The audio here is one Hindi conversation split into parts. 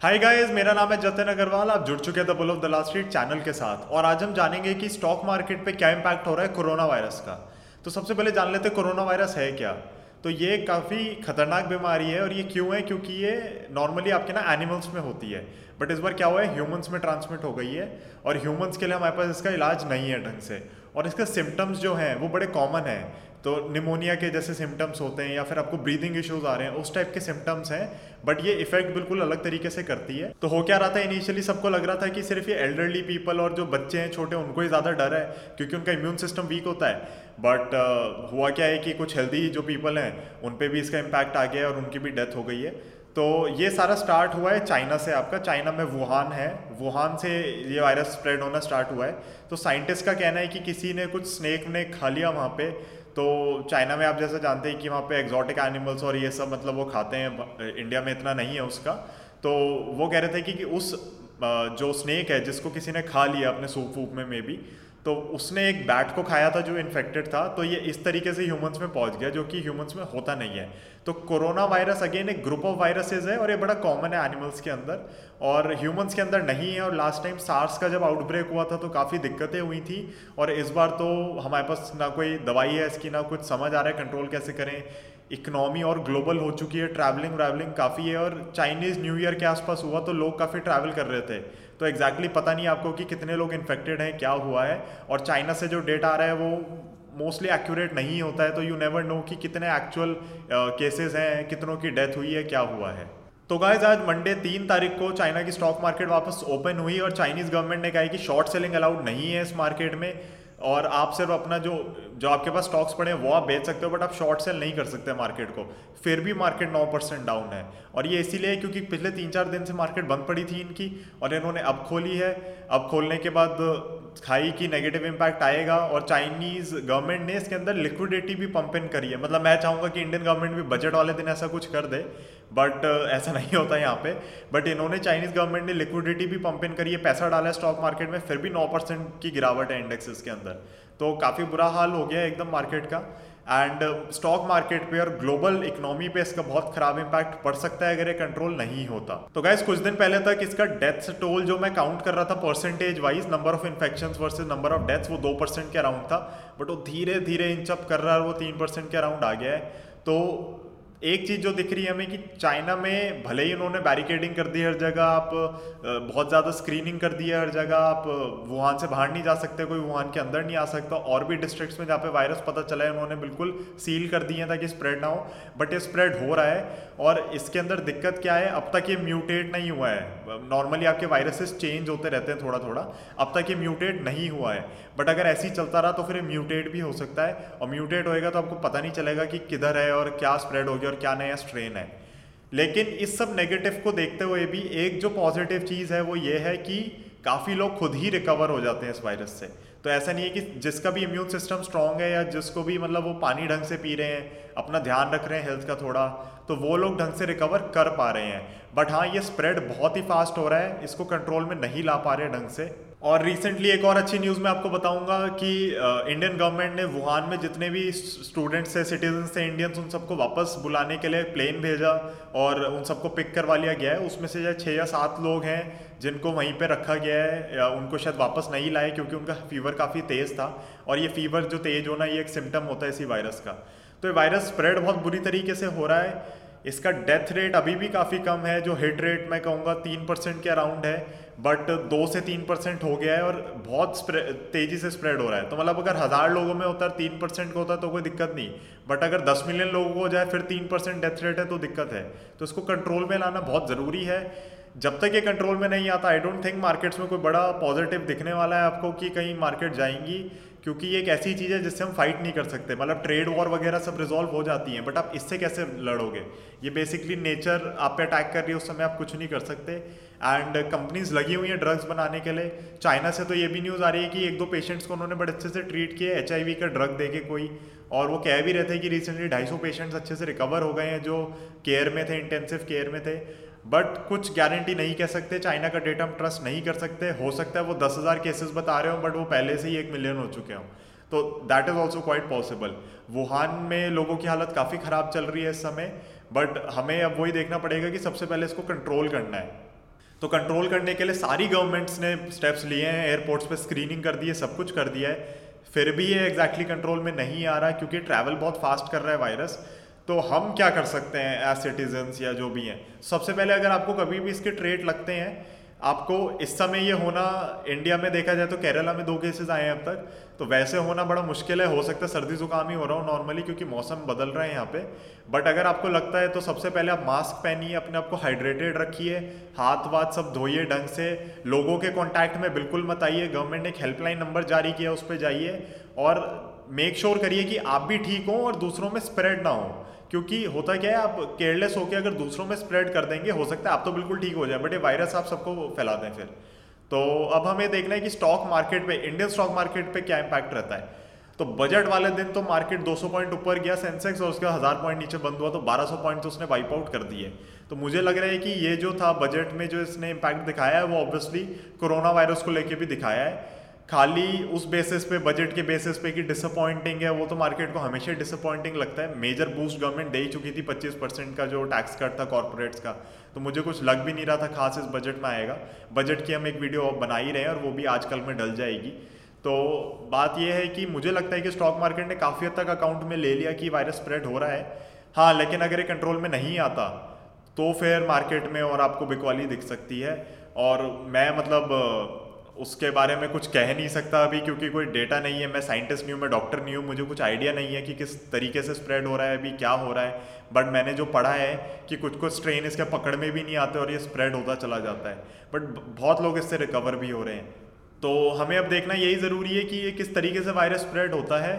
हाय गाइस मेरा नाम है जतन अग्रवाल, आप जुड़ चुके हैं the bull of the last street channel के साथ। और आज हम जानेंगे कि स्टॉक मार्केट पे क्या इम्पैक्ट हो रहा है कोरोना वायरस का। तो सबसे पहले जान लेते हैं कोरोना वायरस है क्या। तो ये काफ़ी खतरनाक बीमारी है और ये क्यों है? क्योंकि ये नॉर्मली आपके ना एनिमल्स में होती है। बट इस बार क्या हुआ है? ह्यूमंस में ट्रांसमिट हो गई है और ह्यूमंस के लिए हमारे पास इसका इलाज नहीं है ढंग से। और इसके सिम्टम्स जो हैं वो बड़े कॉमन हैं। तो निमोनिया के जैसे सिम्टम्स होते हैं या फिर आपको ब्रीदिंग इश्यूज़ आ रहे हैं उस टाइप के सिम्टम्स हैं। बट ये इफ़ेक्ट बिल्कुल अलग तरीके से करती है। तो हो क्या रहा था इनिशियली सबको लग रहा था कि सिर्फ़ ये एल्डरली पीपल और जो बच्चे हैं छोटे उनको ही ज़्यादा डर है क्योंकि उनका इम्यून सिस्टम वीक होता है। बट uh, हुआ क्या है कि कुछ हेल्दी जो पीपल हैं उन पर भी इसका इम्पैक्ट आ गया है और उनकी भी डेथ हो गई है। तो ये सारा स्टार्ट हुआ है चाइना से आपका। चाइना में वुहान है। वुहान से ये वायरस स्प्रेड होना स्टार्ट हुआ है। तो साइंटिस्ट का कहना है कि किसी ने कुछ स्नेक ने खा लिया वहाँ पे तो चाइना में आप जैसे जानते हैं कि वहाँ पे एग्जॉटिक एनिमल्स और ये सब मतलब वो खाते हैं। इंडिया में इतना नहीं है उसका। तो वो कह रहे थे कि, कि उस जो स्नेक है जिसको किसी ने खा लिया अपने सूप वूप में मे बी तो उसने एक बैट को खाया था जो इन्फेक्टेड था तो ये इस तरीके से ह्यूमंस में पहुँच गया जो कि ह्यूमंस में होता नहीं है। तो कोरोना वायरस अगेन एक ग्रुप ऑफ़ वायरसेज है और ये बड़ा कॉमन है एनिमल्स के अंदर। और ह्यूमंस के अंदर नहीं है और लास्ट टाइम सार्स का जब आउटब्रेक हुआ था तो काफ़ी दिक्कतें हुई थी। और इस बार तो हमारे पास ना कोई दवाई है, इसकी ना कुछ समझ आ रहा है कंट्रोल कैसे करें। इकनॉमी और ग्लोबल हो चुकी है ट्रैवलिंग व्रैवलिंग काफ़ी है और चाइनीज़ न्यू ईयर के आसपास हुआ तो लोग काफ़ी ट्रैवल कर रहे थे। तो एग्जैक्टली exactly पता नहीं आपको कि कितने लोग इन्फेक्टेड हैं, क्या हुआ है और चाइना से जो डेटा आ रहा है वो मोस्टली एक्यूरेट नहीं होता है तो यू नेवर नो कि कितने एक्चुअल केसेस हैं, कितनों की डेथ हुई है, क्या हुआ है। तो गाइज़ आज मंडे तीन तारीख को चाइना की स्टॉक मार्केट वापस ओपन हुई और चाइनीज़ गवर्नमेंट ने कहा कि शॉर्ट सेलिंग अलाउड नहीं है इस मार्केट में। और आप सिर्फ़ अपना जो जो आपके पास स्टॉक्स पड़े हैं, वो आप बेच सकते हो बट आप शॉर्ट सेल नहीं कर सकते मार्केट को। फिर भी मार्केट नौ परसेंट डाउन है। और ये इसीलिए क्योंकि पिछले तीन चार दिन से मार्केट बंद पड़ी थी इनकी, और इन्होंने अब खोली है। अब खोलने के बाद खाई की नेगेटिव इम्पैक्ट आएगा और चाइनीज़ गवर्नमेंट ने इसके अंदर लिक्विडिटी भी पंप इन करी है। मतलब मैं चाहूँगा कि इंडियन गवर्नमेंट भी बजट वाले दिन ऐसा कुछ कर दे बट uh, ऐसा नहीं होता यहाँ पे। बट इन्होंने चाइनीज़ गवर्नमेंट ने लिक्विडिटी भी पंप इन करी है पैसा डाला है स्टॉक मार्केट में फिर भी नौ परसेंट की गिरावट है इंडेक्सेस के अंदर। तो काफ़ी बुरा हाल हो गया एकदम मार्केट का। एंड स्टॉक मार्केट पे और ग्लोबल इकोनॉमी पे इसका बहुत खराब इम्पैक्ट पड़ सकता है अगर ये कंट्रोल नहीं होता। तो गैस कुछ दिन पहले तक इसका डेथ टोल जो मैं काउंट कर रहा था percentage wise number of infection versus number of deaths वो दो परसेंट के अराउंड था। बट वो धीरे धीरे इंचअप कर रहा है वो तीन परसेंट के अराउंड आ गया है। तो एक चीज़ जो दिख रही है हमें कि चाइना में भले ही उन्होंने बैरिकेडिंग कर दी हर जगह, आप बहुत ज़्यादा स्क्रीनिंग कर दी है हर जगह, आप वुहान से बाहर नहीं जा सकते, कोई वुहान के अंदर नहीं आ सकता, और भी डिस्ट्रिक्ट्स में जहाँ पे वायरस पता चला है, उन्होंने बिल्कुल सील कर दिए हैं ताकि स्प्रेड ना हो बट ये स्प्रेड हो रहा है, और इसके अंदर दिक्कत क्या है, अब तक ये म्यूटेट नहीं हुआ है नॉर्मली आपके वायरसेस चेंज होते रहते हैं थोड़ा थोड़ा अब तक ये म्यूटेट नहीं हुआ है बट अगर ऐसे ही चलता रहा तो फिर म्यूटेट भी हो सकता है, और म्यूटेट होएगा तो आपको पता नहीं चलेगा कि किधर है और क्या स्प्रेड हो गया और क्या नया स्ट्रेन है। लेकिन इस सब नेगेटिव को देखते हुए भी एक जो पॉजिटिव चीज़ है वो ये है कि काफ़ी लोग खुद ही रिकवर हो जाते हैं इस वायरस से। तो ऐसा नहीं है कि जिसका भी इम्यून सिस्टम स्ट्रांग है या जिसको भी मतलब वो पानी ढंग से पी रहे हैं, अपना ध्यान रख रहे हैं हेल्थ का थोड़ा तो वो लोग ढंग से रिकवर कर पा रहे हैं। बट हाँ ये स्प्रेड बहुत ही फास्ट हो रहा है, इसको कंट्रोल में नहीं ला पा रहे ढंग से। और रिसेंटली एक और अच्छी न्यूज़ मैं आपको बताऊँगा कि इंडियन गवर्नमेंट ने वुहान में जितने भी स्टूडेंट्स थे सिटीजन्स थे इंडियंस उन सबको वापस बुलाने के लिए प्लेन भेजा और उन सबको पिक करवा लिया गया है। उसमें से जो छः या सात लोग हैं जिनको वहीं पे रखा गया है उनको शायद वापस नहीं लाए क्योंकि उनका फीवर काफ़ी तेज़ था और ये फीवर जो तेज होना, ये एक सिम्टम होता है इसी वायरस का। तो ये वायरस स्प्रेड बहुत बुरी तरीके से हो रहा है। इसका डेथ रेट अभी भी काफ़ी कम है, जो हिट रेट मैं कहूँगा तीन परसेंट के अराउंड है बट दो से तीन परसेंट हो गया है और बहुत तेज़ी से स्प्रेड हो रहा है। तो मतलब अगर हज़ार लोगों में होता है तीन परसेंट का होता तो कोई दिक्कत नहीं। बट अगर दस मिलियन लोगों को हो जाए, फिर तीन परसेंट डेथ रेट है तो दिक्कत है। तो इसको कंट्रोल में लाना बहुत ज़रूरी है। जब तक ये कंट्रोल में नहीं आता आई डोंट थिंक मार्केट्स में कोई बड़ा पॉजिटिव दिखने वाला है आपको कि कहीं मार्केट जाएँगी। क्योंकि ये एक ऐसी चीज़ है जिससे हम फाइट नहीं कर सकते। मतलब ट्रेड वॉर वगैरह सब रिजॉल्व हो जाती हैं बट आप इससे कैसे लड़ोगे? ये बेसिकली नेचर आप पे अटैक कर रही है, उस समय आप कुछ नहीं कर सकते। एंड कंपनीज़ लगी हुई हैं ड्रग्स बनाने के लिए। चाइना से तो ये भी न्यूज़ आ रही है कि एक दो पेशेंट्स को उन्होंने बड़े अच्छे से ट्रीट किए एच का ड्रग दे के कोई। और वो कह भी रहे थे कि रिसेंटली ढाई पेशेंट्स अच्छे से रिकवर हो गए हैं, जो केयर में थे इंटेंसिव केयर में थे। बट कुछ गारंटी नहीं कह सकते चाइना का डेटा हम ट्रस्ट नहीं कर सकते। हो सकता है वो दस हज़ार केसेस बता रहे हो बट वो पहले से ही एक मिलियन हो चुके हों। तो that is also quite possible Wuhan में लोगों की हालत काफ़ी ख़राब चल रही है इस समय बट हमें अब वही देखना पड़ेगा कि सबसे पहले इसको कंट्रोल करना है। तो कंट्रोल करने के लिए सारी गवर्नमेंट्स ने स्टेप्स लिए हैं एयरपोर्ट्स पे स्क्रीनिंग कर दी है, सब कुछ कर दिया है। फिर भी ये एग्जैक्टली exactly कंट्रोल में नहीं आ रहा, क्योंकि ट्रैवल बहुत फास्ट कर रहा है वायरस तो हम क्या कर सकते हैं एज सिटीजन्स या जो भी हैं? सबसे पहले अगर आपको कभी भी इसके ट्रेट लगते हैं, आपको इस समय ये होना इंडिया में देखा जाए तो केरला में दो केसेस आए हैं अब तक तो वैसे होना बड़ा मुश्किल है, हो सकता है सर्दी जुकाम ही हो रहा हो नॉर्मली क्योंकि मौसम बदल रहा है यहाँ पे बट अगर आपको लगता है तो सबसे पहले आप मास्क पहनिए, अपने आप को हाइड्रेटेड रखिए, हाथ वाथ सब धोइए ढंग से, लोगों के कॉन्टैक्ट में बिल्कुल मत आइए गवर्नमेंट ने एक हेल्पलाइन नंबर जारी किया उस पर जाइए, और मेक श्योर करिए कि आप भी ठीक हों और दूसरों में स्प्रेड ना हो। क्योंकि होता क्या है, आप केयरलेस होकर अगर दूसरों में स्प्रेड कर देंगे, हो सकता है आप तो बिल्कुल ठीक हो जाए बट ये वायरस आप सबको फैला दें फिर। तो अब हमें देखना है कि स्टॉक मार्केट पे इंडियन स्टॉक मार्केट पे क्या इम्पैक्ट रहता है। तो बजट वाले दिन तो मार्केट 200 पॉइंट ऊपर गया सेंसेक्स और उसका हज़ार पॉइंट नीचे बंद हुआ तो 1200 पॉइंट तो उसने वाइप आउट कर दिए। तो मुझे लग रहा है कि ये जो था बजट में जो इसने इम्पैक्ट दिखाया है, वो ऑब्वियसली कोरोना वायरस को लेके भी दिखाया है। खाली उस बेसिस पे बजट के बेसिस पे कि डिसअपॉइंटिंग है, वो तो मार्केट को हमेशा डिसअपॉइंटिंग लगता है। मेजर बूस्ट गवर्नमेंट दे ही चुकी थी 25 परसेंट का जो टैक्स कट था कॉरपोरेट्स का। तो मुझे कुछ लग भी नहीं रहा था खास इस बजट में आएगा। बजट की हम एक वीडियो बना ही रहे हैं और वो भी आजकल में डल जाएगी। तो बात यह है कि मुझे लगता है कि स्टॉक मार्केट ने काफ़ी हद तक अकाउंट में ले लिया कि वायरस स्प्रेड हो रहा है। हाँ लेकिन अगर ये कंट्रोल में नहीं आता तो फिर मार्केट में और आपको बिकवाली दिख सकती है। और मैं मतलब उसके बारे में कुछ कह नहीं सकता अभी क्योंकि कोई डेटा नहीं है, मैं साइंटिस्ट नहीं हूँ, मैं डॉक्टर नहीं हूँ, मुझे कुछ आइडिया नहीं है कि किस तरीके से स्प्रेड हो रहा है, अभी क्या हो रहा है। बट मैंने जो पढ़ा है कि कुछ कुछ स्ट्रेन इसके पकड़ में भी नहीं आते और ये स्प्रेड होता चला जाता है। बट बहुत लोग इससे रिकवर भी हो रहे हैं। तो हमें अब देखना यही ज़रूरी है कि ये किस तरीके से वायरस स्प्रेड होता है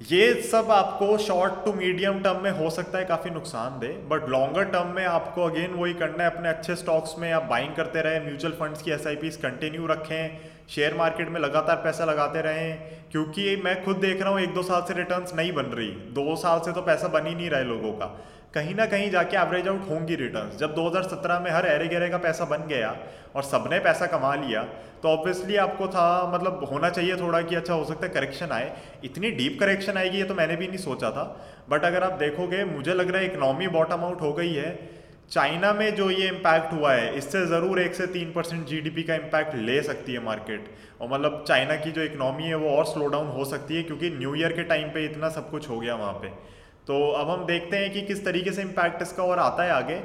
ये सब आपको शॉर्ट टू मीडियम टर्म में हो सकता है, काफ़ी नुकसान दे बट लॉन्गर टर्म में आपको अगेन वही करना है, अपने अच्छे स्टॉक्स में आप बाइंग करते रहे म्यूचुअल फंड्स की एस कंटिन्यू रखें शेयर मार्केट में लगातार पैसा लगाते रहें, क्योंकि मैं खुद देख रहा हूँ, एक दो साल से रिटर्न्स नहीं बन रही, दो साल से तो पैसा बन ही नहीं रहा है लोगों का। कहीं ना कहीं जाके एवरेज आउट होंगी रिटर्न्स जब 2017 में हर एरे गेरे का पैसा बन गया और सबने पैसा कमा लिया तो ऑब्वियसली आपको था मतलब होना चाहिए थोड़ा कि अच्छा हो सकता है करेक्शन आए। इतनी डीप करेक्शन आएगी ये तो मैंने भी नहीं सोचा था। बट अगर आप देखोगे, मुझे लग रहा है इकनॉमी बॉटम आउट हो गई है। चाइना में जो ये इम्पैक्ट हुआ है, इससे ज़रूर एक से तीन परसेंट जी का इम्पैक्ट ले सकती है मार्केट और मतलब चाइना की जो इकनॉमी है, वो और स्लो डाउन हो सकती है, क्योंकि न्यू ईयर के टाइम पे इतना सब कुछ हो गया वहाँ पे। तो अब हम देखते हैं कि किस तरीके से इम्पैक्ट इसका और आता है आगे।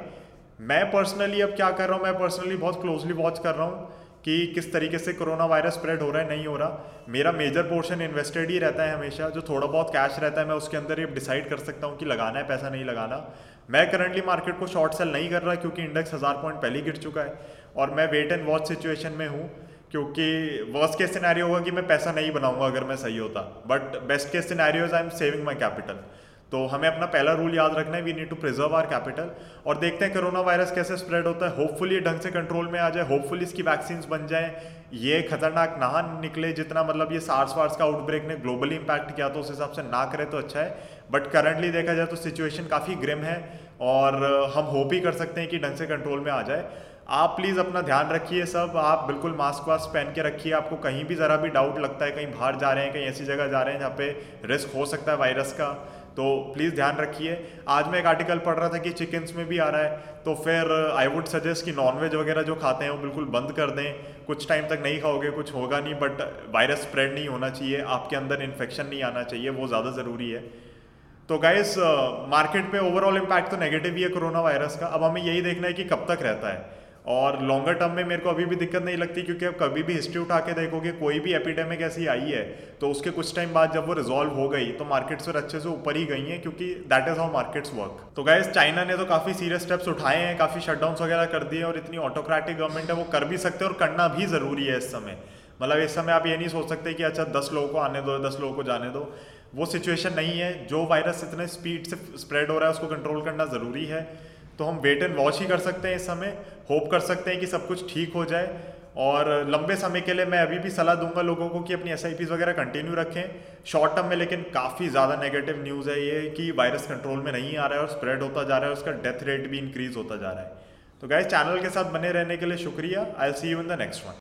मैं पर्सनली अब क्या कर रहा हूँ? मैं पर्सनली बहुत क्लोजली वॉच कर रहा हूँ कि किस तरीके से कोरोना वायरस स्प्रेड हो रहा है, नहीं हो रहा। मेरा मेजर पोर्शन इन्वेस्टेड ही रहता है हमेशा। जो थोड़ा बहुत कैश रहता है, मैं उसके अंदर ये डिसाइड कर सकता हूँ कि लगाना है, पैसा नहीं लगाना। मैं करंटली मार्केट को शॉर्ट सेल नहीं कर रहा क्योंकि इंडेक्स हज़ार पॉइंट पहले गिर चुका है और मैं वेट एंड वॉच सिचुएशन में हूँ क्योंकि वर्स्ट केस सिनेरियो होगा कि मैं पैसा नहीं बनाऊँगा अगर मैं सही होता। But best case scenarios I am saving my capital तो हमें अपना पहला रूल याद रखना है we need to preserve our capital और देखते हैं कोरोना वायरस कैसे स्प्रेड होता है। होपफुली ढंग से कंट्रोल में आ जाए होपफुली इसकी वैक्सीन बन जाए। ये खतरनाक ना निकले जितना मतलब ये सार्स वार्स का आउटब्रेक ने ग्लोबली इंपैक्ट किया तो उस हिसाब से ना करे तो अच्छा है। बट करंटली देखा जाए तो सिचुएशन काफ़ी ग्रिम है और हम होप ही कर सकते हैं कि ढंग से कंट्रोल में आ जाए। आप प्लीज़ अपना ध्यान रखिए सब। आप बिल्कुल मास्क वास्क पहन के रखिए। आपको कहीं भी ज़रा भी डाउट लगता है, कहीं बाहर जा रहे हैं, कहीं ऐसी जगह जा रहे हैं जहाँ पे रिस्क हो सकता है वायरस का। तो प्लीज़ ध्यान रखिए। आज मैं एक आर्टिकल पढ़ रहा था कि चिकन्स में भी आ रहा है। तो फिर आई वुड सजेस्ट कि नॉनवेज वगैरह जो खाते हैं वो बिल्कुल बंद कर दें। कुछ टाइम तक नहीं खाओगे, कुछ होगा नहीं बट वायरस स्प्रेड नहीं होना चाहिए। आपके अंदर इन्फेक्शन नहीं आना चाहिए, वो ज़्यादा ज़रूरी है। तो गाइस मार्केट पे ओवरऑल इम्पैक्ट तो नेगेटिव ही है कोरोना वायरस का। अब हमें यही देखना है कि कब तक रहता है। और लॉन्गर टर्म में मेरे को अभी भी दिक्कत नहीं लगती क्योंकि अब कभी भी हिस्ट्री उठा के देखोगे, कोई भी एपिडेमिक ऐसी आई है तो उसके कुछ टाइम बाद जब वो रिजॉल्व हो गई तो मार्केट्स फिर अच्छे से ऊपर ही गई हैं क्योंकि that is how markets work तो गैस चाइना ने तो काफ़ी सीरियस स्टेप्स उठाए हैं, काफ़ी शटडाउन वगैरह कर दिए और इतनी ऑटोक्रेटिक गवर्नमेंट है, वो कर भी सकते हैं और करना भी ज़रूरी है इस समय। मतलब इस समय आप ये नहीं सोच सकते कि अच्छा दस लोगों को आने दो, दस लोगों को जाने दो। वो सिचुएशन नहीं है, जो वायरस इतने स्पीड से स्प्रेड हो रहा है, उसको कंट्रोल करना ज़रूरी है। तो हम वेट एंड वॉच ही कर सकते हैं इस समय होप कर सकते हैं कि सब कुछ ठीक हो जाए। और लंबे समय के लिए मैं अभी भी सलाह दूँगा लोगों को कि अपनी एस वगैरह कंटिन्यू रखें। शॉर्ट टर्म में लेकिन काफ़ी ज़्यादा नेगेटिव न्यूज़ है ये कि वायरस कंट्रोल में नहीं आ रहा है और स्प्रेड होता जा रहा है, उसका डेथ रेट भी इंक्रीज होता जा रहा है। तो गाय चैनल के साथ बने रहने के लिए शुक्रिया। I see you in the next one